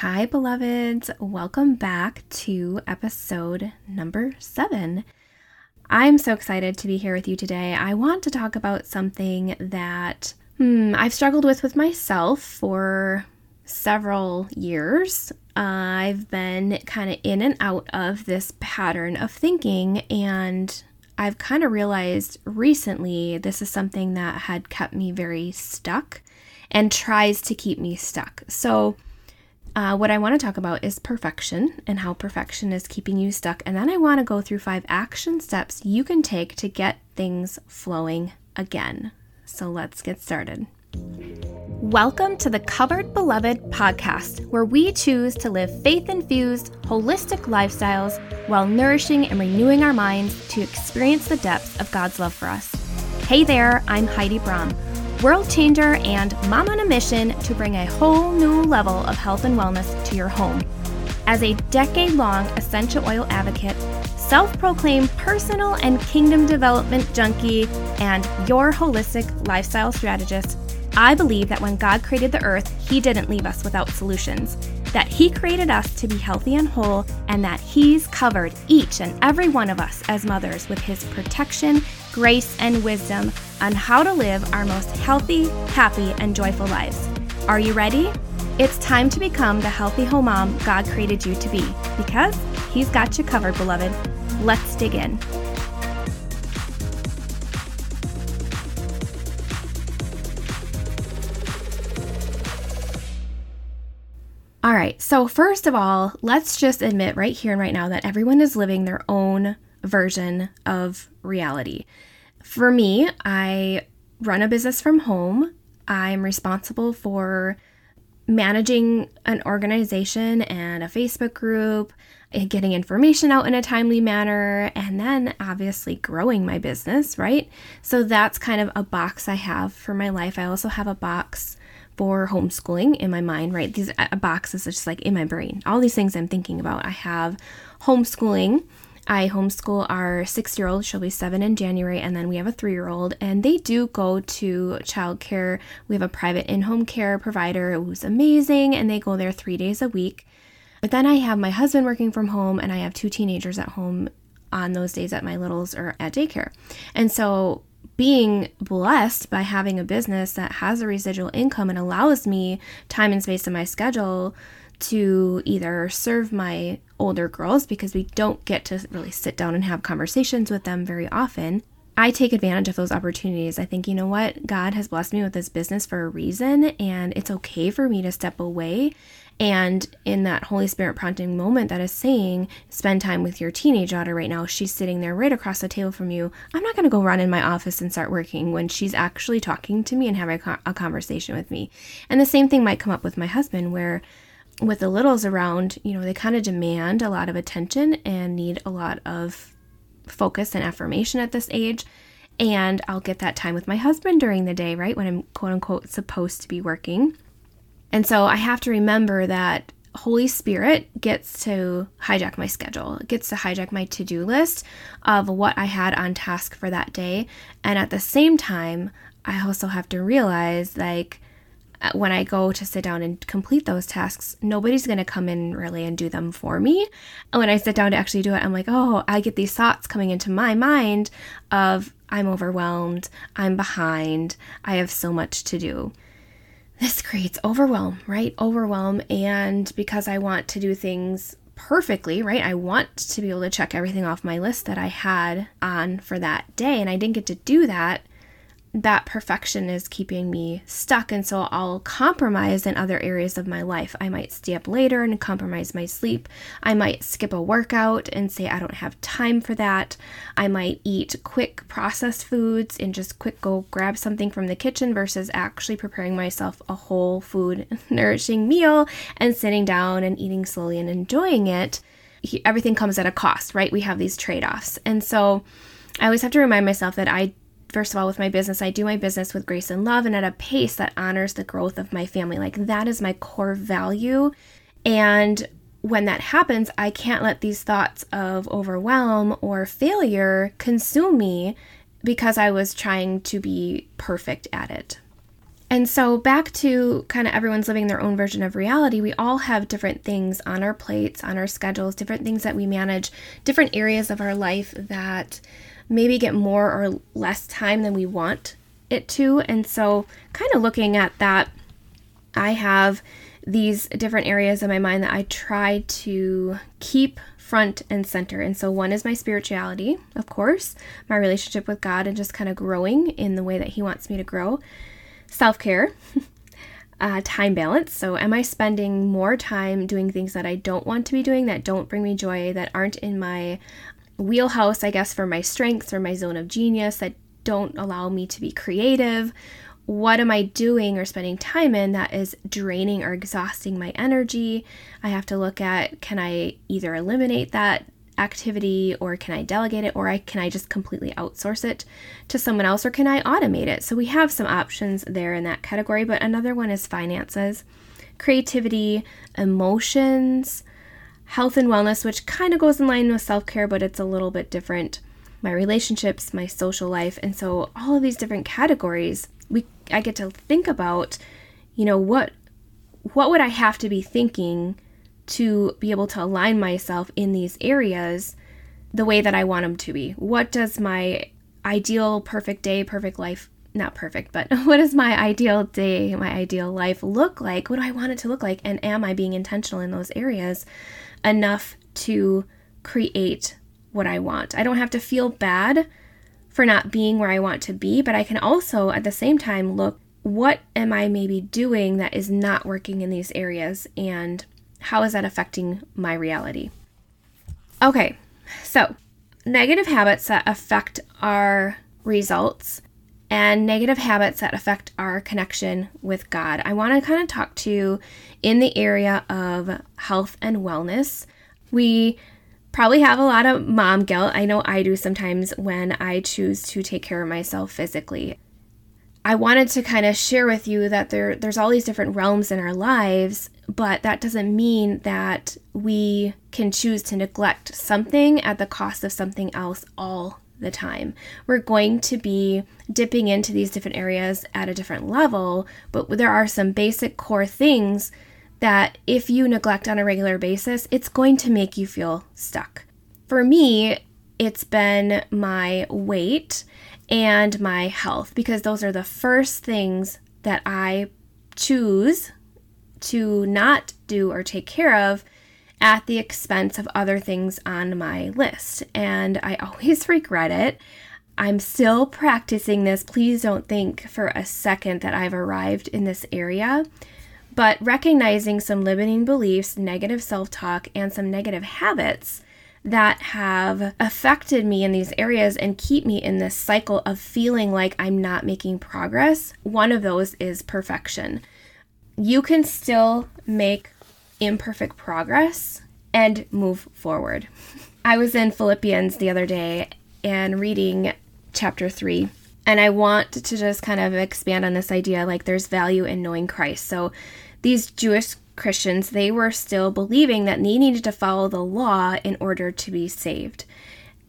Hi, beloveds. Welcome back to episode number seven. I'm so excited to be here with you today. I want to talk about something that hmm, I've struggled with with myself for several years. Uh, I've been kind of in and out of this pattern of thinking, and I've kind of realized recently this is something that had kept me very stuck and tries to keep me stuck. So, uh, what I want to talk about is perfection and how perfection is keeping you stuck. And then I want to go through five action steps you can take to get things flowing again. So let's get started. Welcome to the Covered Beloved podcast, where we choose to live faith infused, holistic lifestyles while nourishing and renewing our minds to experience the depths of God's love for us. Hey there, I'm Heidi Brom world changer, and mom on a mission to bring a whole new level of health and wellness to your home. As a decade long essential oil advocate, self proclaimed personal and kingdom development junkie, and your holistic lifestyle strategist, I believe that when God created the earth, He didn't leave us without solutions. That He created us to be healthy and whole, and that He's covered each and every one of us as mothers with His protection, grace, and wisdom on how to live our most healthy, happy, and joyful lives. Are you ready? It's time to become the healthy home mom God created you to be because He's got you covered, beloved. Let's dig in. All right, so first of all, let's just admit right here and right now that everyone is living their own version of reality. For me, I run a business from home. I'm responsible for managing an organization and a Facebook group, eh, getting information out in a timely manner, and then obviously growing my business, right? So that's kind of a box I have for my life. I also have a box for homeschooling in my mind, right? These uh, boxes are just like in my brain. All these things I'm thinking about. I have homeschooling. I homeschool our six year old, she'll be seven in January, and then we have a three year old, and they do go to childcare. We have a private in home care provider who's amazing, and they go there three days a week. But then I have my husband working from home, and I have two teenagers at home on those days that my littles are at daycare. And so being blessed by having a business that has a residual income and allows me time and space in my schedule to either serve my older girls because we don't get to really sit down and have conversations with them very often. I take advantage of those opportunities. I think, you know what? God has blessed me with this business for a reason, and it's okay for me to step away and in that Holy Spirit prompting moment that is saying, spend time with your teenage daughter right now, she's sitting there right across the table from you. I'm not going to go run in my office and start working when she's actually talking to me and having a conversation with me. And the same thing might come up with my husband, where with the littles around, you know, they kind of demand a lot of attention and need a lot of focus and affirmation at this age. And I'll get that time with my husband during the day, right? When I'm quote unquote supposed to be working. And so I have to remember that Holy Spirit gets to hijack my schedule, gets to hijack my to do list of what I had on task for that day. And at the same time, I also have to realize like, uh, when I go to sit down and complete those tasks, nobody's going to come in really and do them for me. And when I sit down to actually do it, I'm like, oh, I get these thoughts coming into my mind of I'm overwhelmed, I'm behind, I have so much to do this creates overwhelm, right? Overwhelm. And because I want to do things perfectly, right? I want to be able to check everything off my list that I had on for that day. And I didn't get to do that that perfection is keeping me stuck. And so I'll compromise in other areas of my life. I might stay up later and compromise my sleep. I might skip a workout and say I don't have time for that. I might eat quick processed foods and just quick go grab something from the kitchen versus actually preparing myself a whole food, nourishing meal and sitting down and eating slowly and enjoying it. Everything comes at a cost, right? We have these trade offs. And so I always have to remind myself that I first of all, with my business, I do my business with grace and love and at a pace that honors the growth of my family. Like that is my core value. And when that happens, I can't let these thoughts of overwhelm or failure consume me because I was trying to be perfect at it. And so, back to kind of everyone's living their own version of reality, we all have different things on our plates, on our schedules, different things that we manage, different areas of our life that maybe get more or less time than we want it to. And so, kind of looking at that, I have these different areas of my mind that I try to keep front and center. And so, one is my spirituality, of course, my relationship with God, and just kind of growing in the way that He wants me to grow self care, uh, time balance. So, am I spending more time doing things that I don't want to be doing, that don't bring me joy, that aren't in my wheelhouse, I guess, for my strengths or my zone of genius, that don't allow me to be creative? What am I doing or spending time in that is draining or exhausting my energy? I have to look at can I either eliminate that activity or can I delegate it or I can I just completely outsource it to someone else or can I automate it? So we have some options there in that category, but another one is finances, creativity, emotions, health and wellness, which kind of goes in line with self-care, but it's a little bit different. My relationships, my social life, and so all of these different categories, we I get to think about, you know, what what would I have to be thinking to be able to align myself in these areas the way that I want them to be. What does my ideal perfect day, perfect life, not perfect, but what does my ideal day, my ideal life look like? What do I want it to look like? And am I being intentional in those areas enough to create what I want? I don't have to feel bad for not being where I want to be, but I can also at the same time look what am I maybe doing that is not working in these areas and how is that affecting my reality? Okay, so negative habits that affect our results and negative habits that affect our connection with God. I want to kind of talk to you in the area of health and wellness. We probably have a lot of mom guilt. I know I do sometimes when I choose to take care of myself physically. I wanted to kind of share with you that there there's all these different realms in our lives, but that doesn't mean that we can choose to neglect something at the cost of something else all the time. We're going to be dipping into these different areas at a different level, but there are some basic core things that if you neglect on a regular basis, it's going to make you feel stuck. For me, it's been my weight and my health because those are the first things that I choose to not do or take care of at the expense of other things on my list. And I always regret it. I'm still practicing this. Please don't think for a second that I've arrived in this area. But recognizing some limiting beliefs, negative self talk, and some negative habits that have affected me in these areas and keep me in this cycle of feeling like I'm not making progress. One of those is perfection. You can still make imperfect progress and move forward. I was in Philippians the other day and reading chapter 3 and I want to just kind of expand on this idea like there's value in knowing Christ. So these Jewish Christians, they were still believing that they needed to follow the law in order to be saved.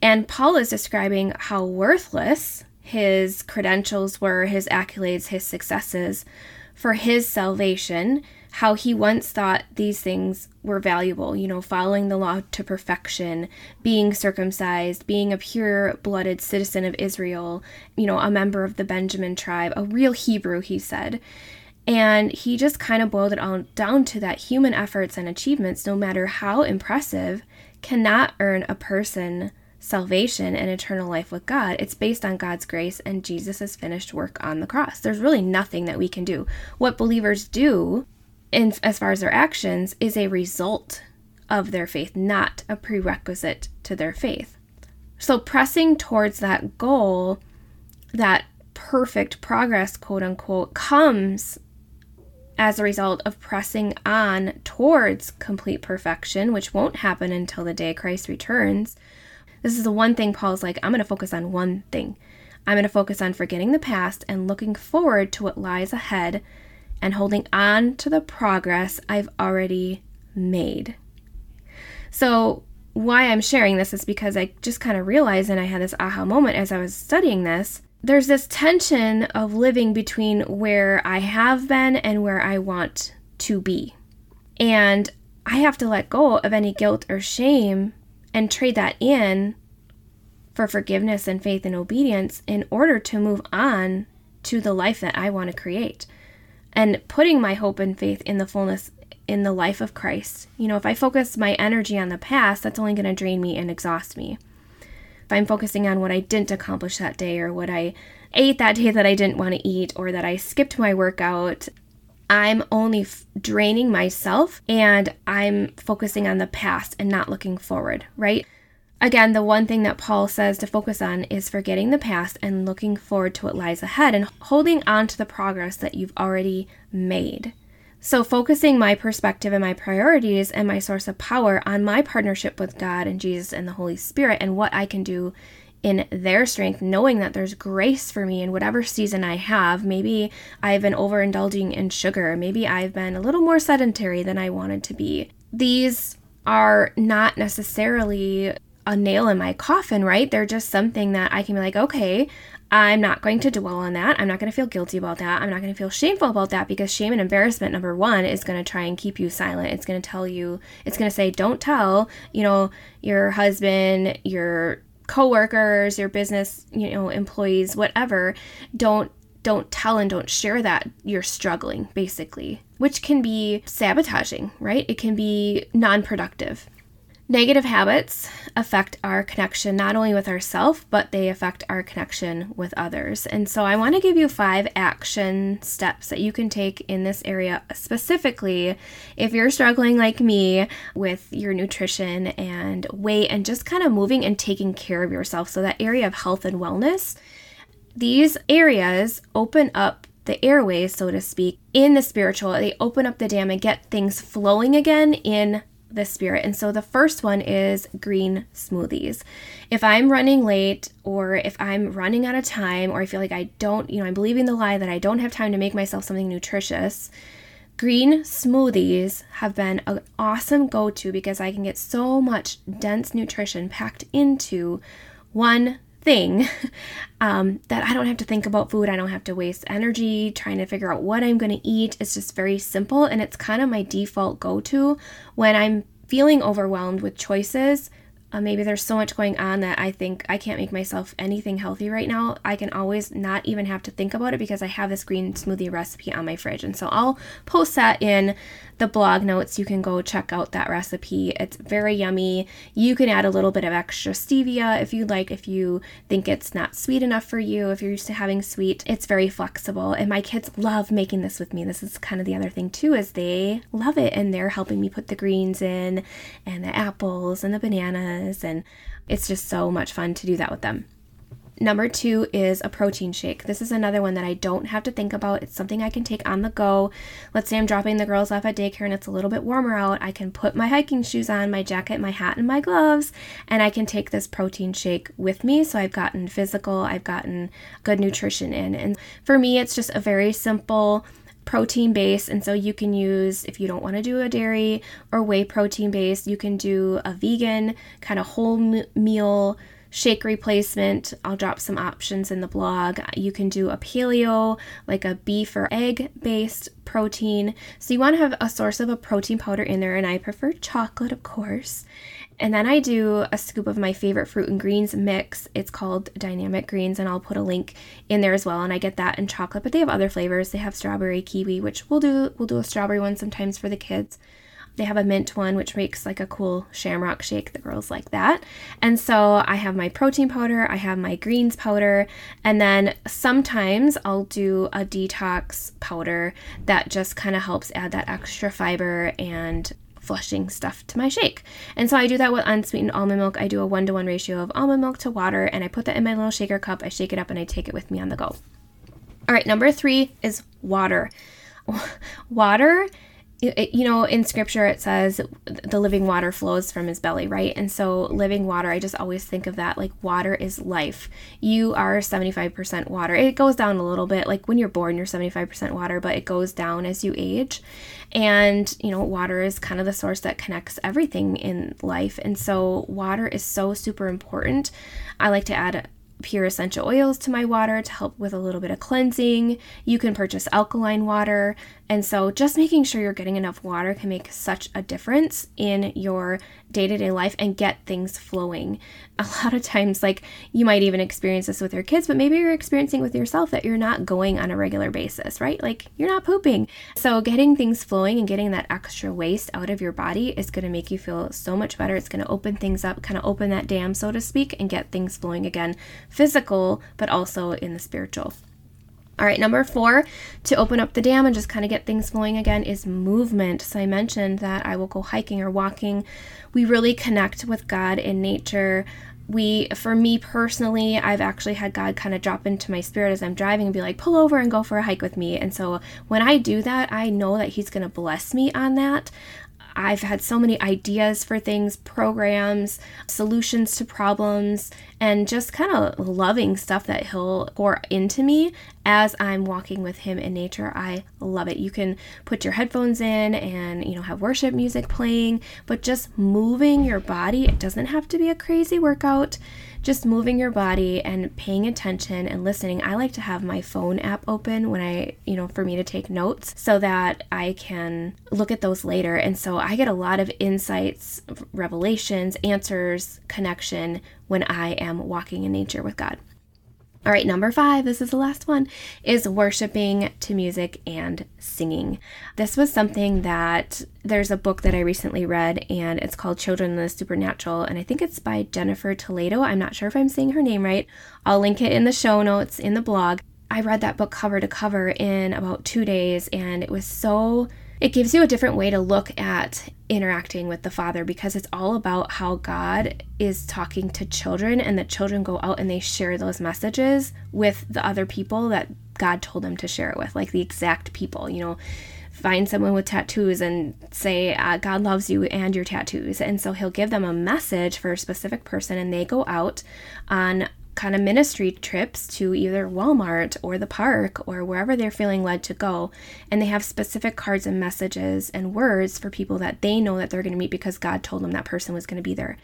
And Paul is describing how worthless his credentials were, his accolades, his successes for his salvation, how he once thought these things were valuable, you know, following the law to perfection, being circumcised, being a pure blooded citizen of Israel, you know, a member of the Benjamin tribe, a real Hebrew, he said. And he just kind of boiled it all down to that human efforts and achievements, no matter how impressive, cannot earn a person salvation and eternal life with God. It's based on God's grace and Jesus' finished work on the cross. There's really nothing that we can do. What believers do, in, as far as their actions, is a result of their faith, not a prerequisite to their faith. So, pressing towards that goal, that perfect progress, quote unquote, comes as a result of pressing on towards complete perfection, which won't happen until the day Christ returns. This is the one thing Paul's like, I'm going to focus on one thing. I'm going to focus on forgetting the past and looking forward to what lies ahead and holding on to the progress I've already made. So, why I'm sharing this is because I just kind of realized, and I had this aha moment as I was studying this, there's this tension of living between where I have been and where I want to be. And I have to let go of any guilt or shame and trade that in for forgiveness and faith and obedience in order to move on to the life that I want to create. And putting my hope and faith in the fullness in the life of Christ. You know, if I focus my energy on the past, that's only going to drain me and exhaust me. If I'm focusing on what I didn't accomplish that day or what I ate that day that I didn't want to eat or that I skipped my workout, I'm only f- draining myself and I'm focusing on the past and not looking forward, right? Again, the one thing that Paul says to focus on is forgetting the past and looking forward to what lies ahead and holding on to the progress that you've already made. So, focusing my perspective and my priorities and my source of power on my partnership with God and Jesus and the Holy Spirit and what I can do in their strength, knowing that there's grace for me in whatever season I have. Maybe I've been overindulging in sugar. Maybe I've been a little more sedentary than I wanted to be. These are not necessarily a nail in my coffin, right? They're just something that I can be like, okay, I'm not going to dwell on that. I'm not going to feel guilty about that. I'm not going to feel shameful about that because shame and embarrassment, number one, is going to try and keep you silent. It's going to tell you, it's going to say, don't tell, you know, your husband, your coworkers, your business, you know, employees, whatever. Don't don't tell and don't share that you're struggling, basically, which can be sabotaging, right? It can be non productive. Negative habits affect our connection not only with ourselves, but they affect our connection with others. And so I want to give you five action steps that you can take in this area specifically if you're struggling like me with your nutrition and weight and just kind of moving and taking care of yourself. So, that area of health and wellness, these areas open up the airways, so to speak, in the spiritual. They open up the dam and get things flowing again in the spirit. And so the first one is green smoothies. If I'm running late or if I'm running out of time or I feel like I don't, you know, I'm believing the lie that I don't have time to make myself something nutritious, green smoothies have been an awesome go to because I can get so much dense nutrition packed into one thing um, that I don't have to think about food. I don't have to waste energy trying to figure out what I'm going to eat. It's just very simple and it's kind of my default go to when I'm feeling overwhelmed with choices uh, maybe there's so much going on that I think I can't make myself anything healthy right now. I can always not even have to think about it because I have this green smoothie recipe on my fridge. And so I'll post that in the blog notes. You can go check out that recipe. It's very yummy. You can add a little bit of extra stevia if you'd like, if you think it's not sweet enough for you, if you're used to having sweet. It's very flexible. And my kids love making this with me. This is kind of the other thing too, is they love it and they're helping me put the greens in and the apples and the bananas and it's just so much fun to do that with them. Number two is a protein shake. This is another one that I don't have to think about. It's something I can take on the go. Let's say I'm dropping the girls off at daycare and it's a little bit warmer out. I can put my hiking shoes on, my jacket, my hat, and my gloves, and I can take this protein shake with me. So I've gotten physical, I've gotten good nutrition in. And for me, it's just a very simple protein base and so you can use if you don't want to do a dairy or whey protein base you can do a vegan kind of whole meal shake replacement i'll drop some options in the blog you can do a paleo like a beef or egg based protein so you want to have a source of a protein powder in there and i prefer chocolate of course and then I do a scoop of my favorite fruit and greens mix. It's called Dynamic Greens, and I'll put a link in there as well. And I get that in chocolate, but they have other flavors. They have strawberry, kiwi, which we'll do. We'll do a strawberry one sometimes for the kids. They have a mint one, which makes like a cool shamrock shake. The girls like that. And so I have my protein powder, I have my greens powder, and then sometimes I'll do a detox powder that just kind of helps add that extra fiber and flushing stuff to my shake. And so I do that with unsweetened almond milk. I do a one to one ratio of almond milk to water, and I put that in my little shaker cup. I shake it up and I take it with me on the go. All right, number three is water. water it, you know, in scripture it says the living water flows from his belly, right? And so, living water, I just always think of that like water is life. You are 75% water. It goes down a little bit, like when you're born, you're 75% water, but it goes down as you age. And, you know, water is kind of the source that connects everything in life. And so, water is so super important. I like to add pure essential oils to my water to help with a little bit of cleansing. You can purchase alkaline water. And so, just making sure you're getting enough water can make such a difference in your day to day life and get things flowing. A lot of times, like you might even experience this with your kids, but maybe you're experiencing with yourself that you're not going on a regular basis, right? Like you're not pooping. So, getting things flowing and getting that extra waste out of your body is going to make you feel so much better. It's going to open things up, kind of open that dam, so to speak, and get things flowing again, physical, but also in the spiritual. All right, number four, to open up the dam and just kind of get things flowing again, is movement. So I mentioned that I will go hiking or walking. We really connect with God in nature. We, for me personally, I've actually had God kind of drop into my spirit as I'm driving and be like, pull over and go for a hike with me. And so when I do that, I know that He's going to bless me on that. I've had so many ideas for things, programs, solutions to problems, and just kind of loving stuff that he'll pour into me as I'm walking with him in nature. I love it. You can put your headphones in and, you know, have worship music playing, but just moving your body, it doesn't have to be a crazy workout just moving your body and paying attention and listening. I like to have my phone app open when I, you know, for me to take notes so that I can look at those later. And so I get a lot of insights, revelations, answers, connection when I am walking in nature with God. All right, number five, this is the last one, is worshiping to music and singing. This was something that there's a book that I recently read, and it's called Children in the Supernatural, and I think it's by Jennifer Toledo. I'm not sure if I'm saying her name right. I'll link it in the show notes in the blog. I read that book cover to cover in about two days, and it was so it gives you a different way to look at interacting with the Father because it's all about how God is talking to children and that children go out and they share those messages with the other people that God told them to share it with, like the exact people, you know. Find someone with tattoos and say, uh, God loves you and your tattoos. And so he'll give them a message for a specific person, and they go out on kind of ministry trips to either Walmart or the park or wherever they're feeling led to go. And they have specific cards and messages and words for people that they know that they're going to meet because God told them that person was going to be there.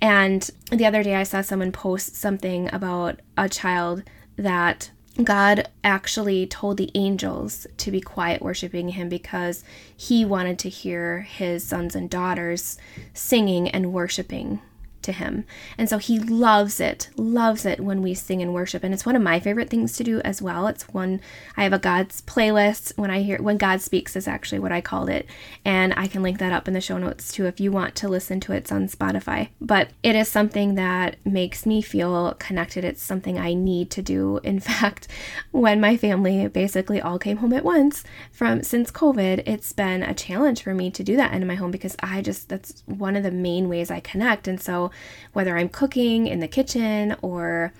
And the other day I saw someone post something about a child that God actually told the angels to be quiet worshiping him because he wanted to hear his sons and daughters singing and worshiping to him. And so he loves it, loves it when we sing and worship. And it's one of my favorite things to do as well. It's one I have a God's playlist when I hear when God speaks is actually what I called it. And I can link that up in the show notes too if you want to listen to it. It's on Spotify. But it is something that makes me feel connected. It's something I need to do. In fact, when my family basically all came home at once from since COVID, it's been a challenge for me to do that in my home because I just that's one of the main ways I connect. And so whether I'm cooking in the kitchen or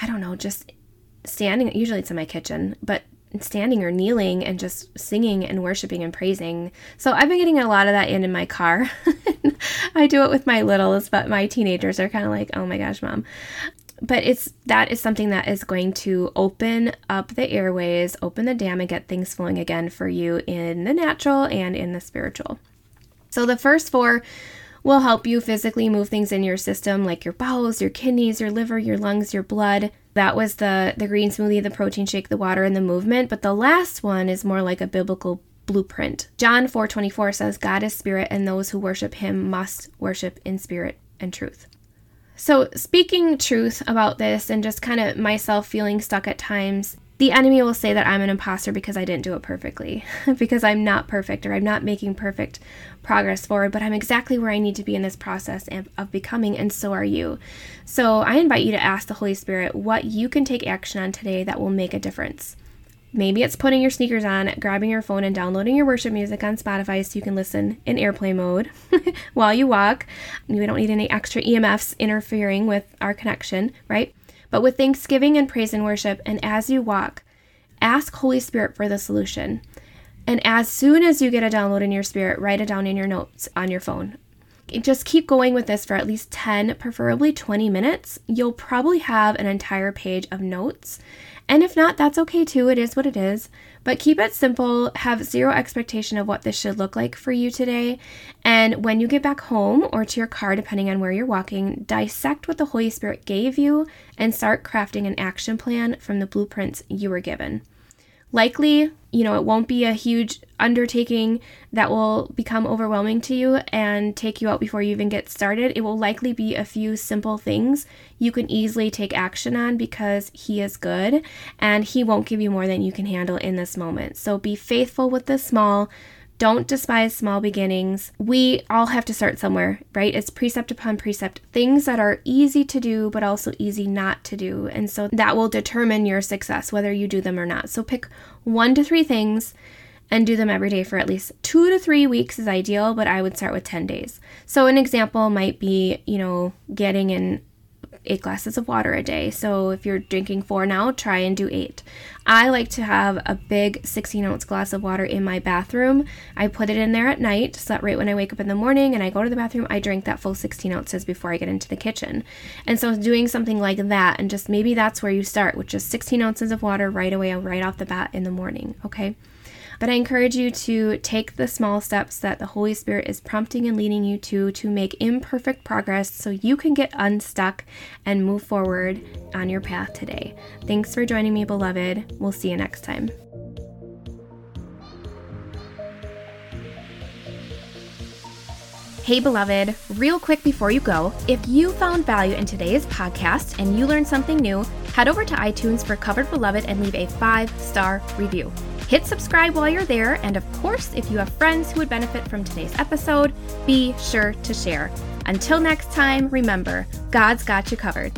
I don't know, just standing, usually it's in my kitchen, but standing or kneeling and just singing and worshiping and praising. So I've been getting a lot of that in in my car. I do it with my littles, but my teenagers are kind of like, "Oh my gosh, mom." But it's that is something that is going to open up the airways, open the dam and get things flowing again for you in the natural and in the spiritual. So the first four will help you physically move things in your system like your bowels, your kidneys, your liver, your lungs, your blood. That was the the green smoothie, the protein shake, the water and the movement, but the last one is more like a biblical blueprint. John 4:24 says God is spirit and those who worship him must worship in spirit and truth. So, speaking truth about this and just kind of myself feeling stuck at times, the enemy will say that I'm an imposter because I didn't do it perfectly, because I'm not perfect or I'm not making perfect progress forward, but I'm exactly where I need to be in this process of becoming, and so are you. So I invite you to ask the Holy Spirit what you can take action on today that will make a difference. Maybe it's putting your sneakers on, grabbing your phone, and downloading your worship music on Spotify so you can listen in airplay mode while you walk. We don't need any extra EMFs interfering with our connection, right? But with thanksgiving and praise and worship, and as you walk, ask Holy Spirit for the solution. And as soon as you get a download in your spirit, write it down in your notes on your phone. Just keep going with this for at least 10, preferably 20 minutes. You'll probably have an entire page of notes. And if not, that's okay too. It is what it is. But keep it simple, have zero expectation of what this should look like for you today. And when you get back home or to your car, depending on where you're walking, dissect what the Holy Spirit gave you and start crafting an action plan from the blueprints you were given. Likely, you know, it won't be a huge undertaking that will become overwhelming to you and take you out before you even get started. It will likely be a few simple things you can easily take action on because He is good and He won't give you more than you can handle in this moment. So be faithful with the small don't despise small beginnings. We all have to start somewhere, right? It's precept upon precept, things that are easy to do, but also easy not to do. And so that will determine your success, whether you do them or not. So pick one to three things and do them every day for at least two to three weeks is ideal, but I would start with 10 days. So, an example might be, you know, getting in eight glasses of water a day. So if you're drinking four now, try and do eight. I like to have a big 16 ounce glass of water in my bathroom. I put it in there at night so that right when I wake up in the morning and I go to the bathroom, I drink that full 16 ounces before I get into the kitchen. And so doing something like that, and just maybe that's where you start with just 16 ounces of water right away, right off the bat in the morning, okay? But I encourage you to take the small steps that the Holy Spirit is prompting and leading you to to make imperfect progress so you can get unstuck and move forward on your path today. Thanks for joining me, beloved. We'll see you next time. Hey, beloved, real quick before you go, if you found value in today's podcast and you learned something new, head over to iTunes for Covered Beloved and leave a five star review. Hit subscribe while you're there, and of course, if you have friends who would benefit from today's episode, be sure to share. Until next time, remember, God's got you covered.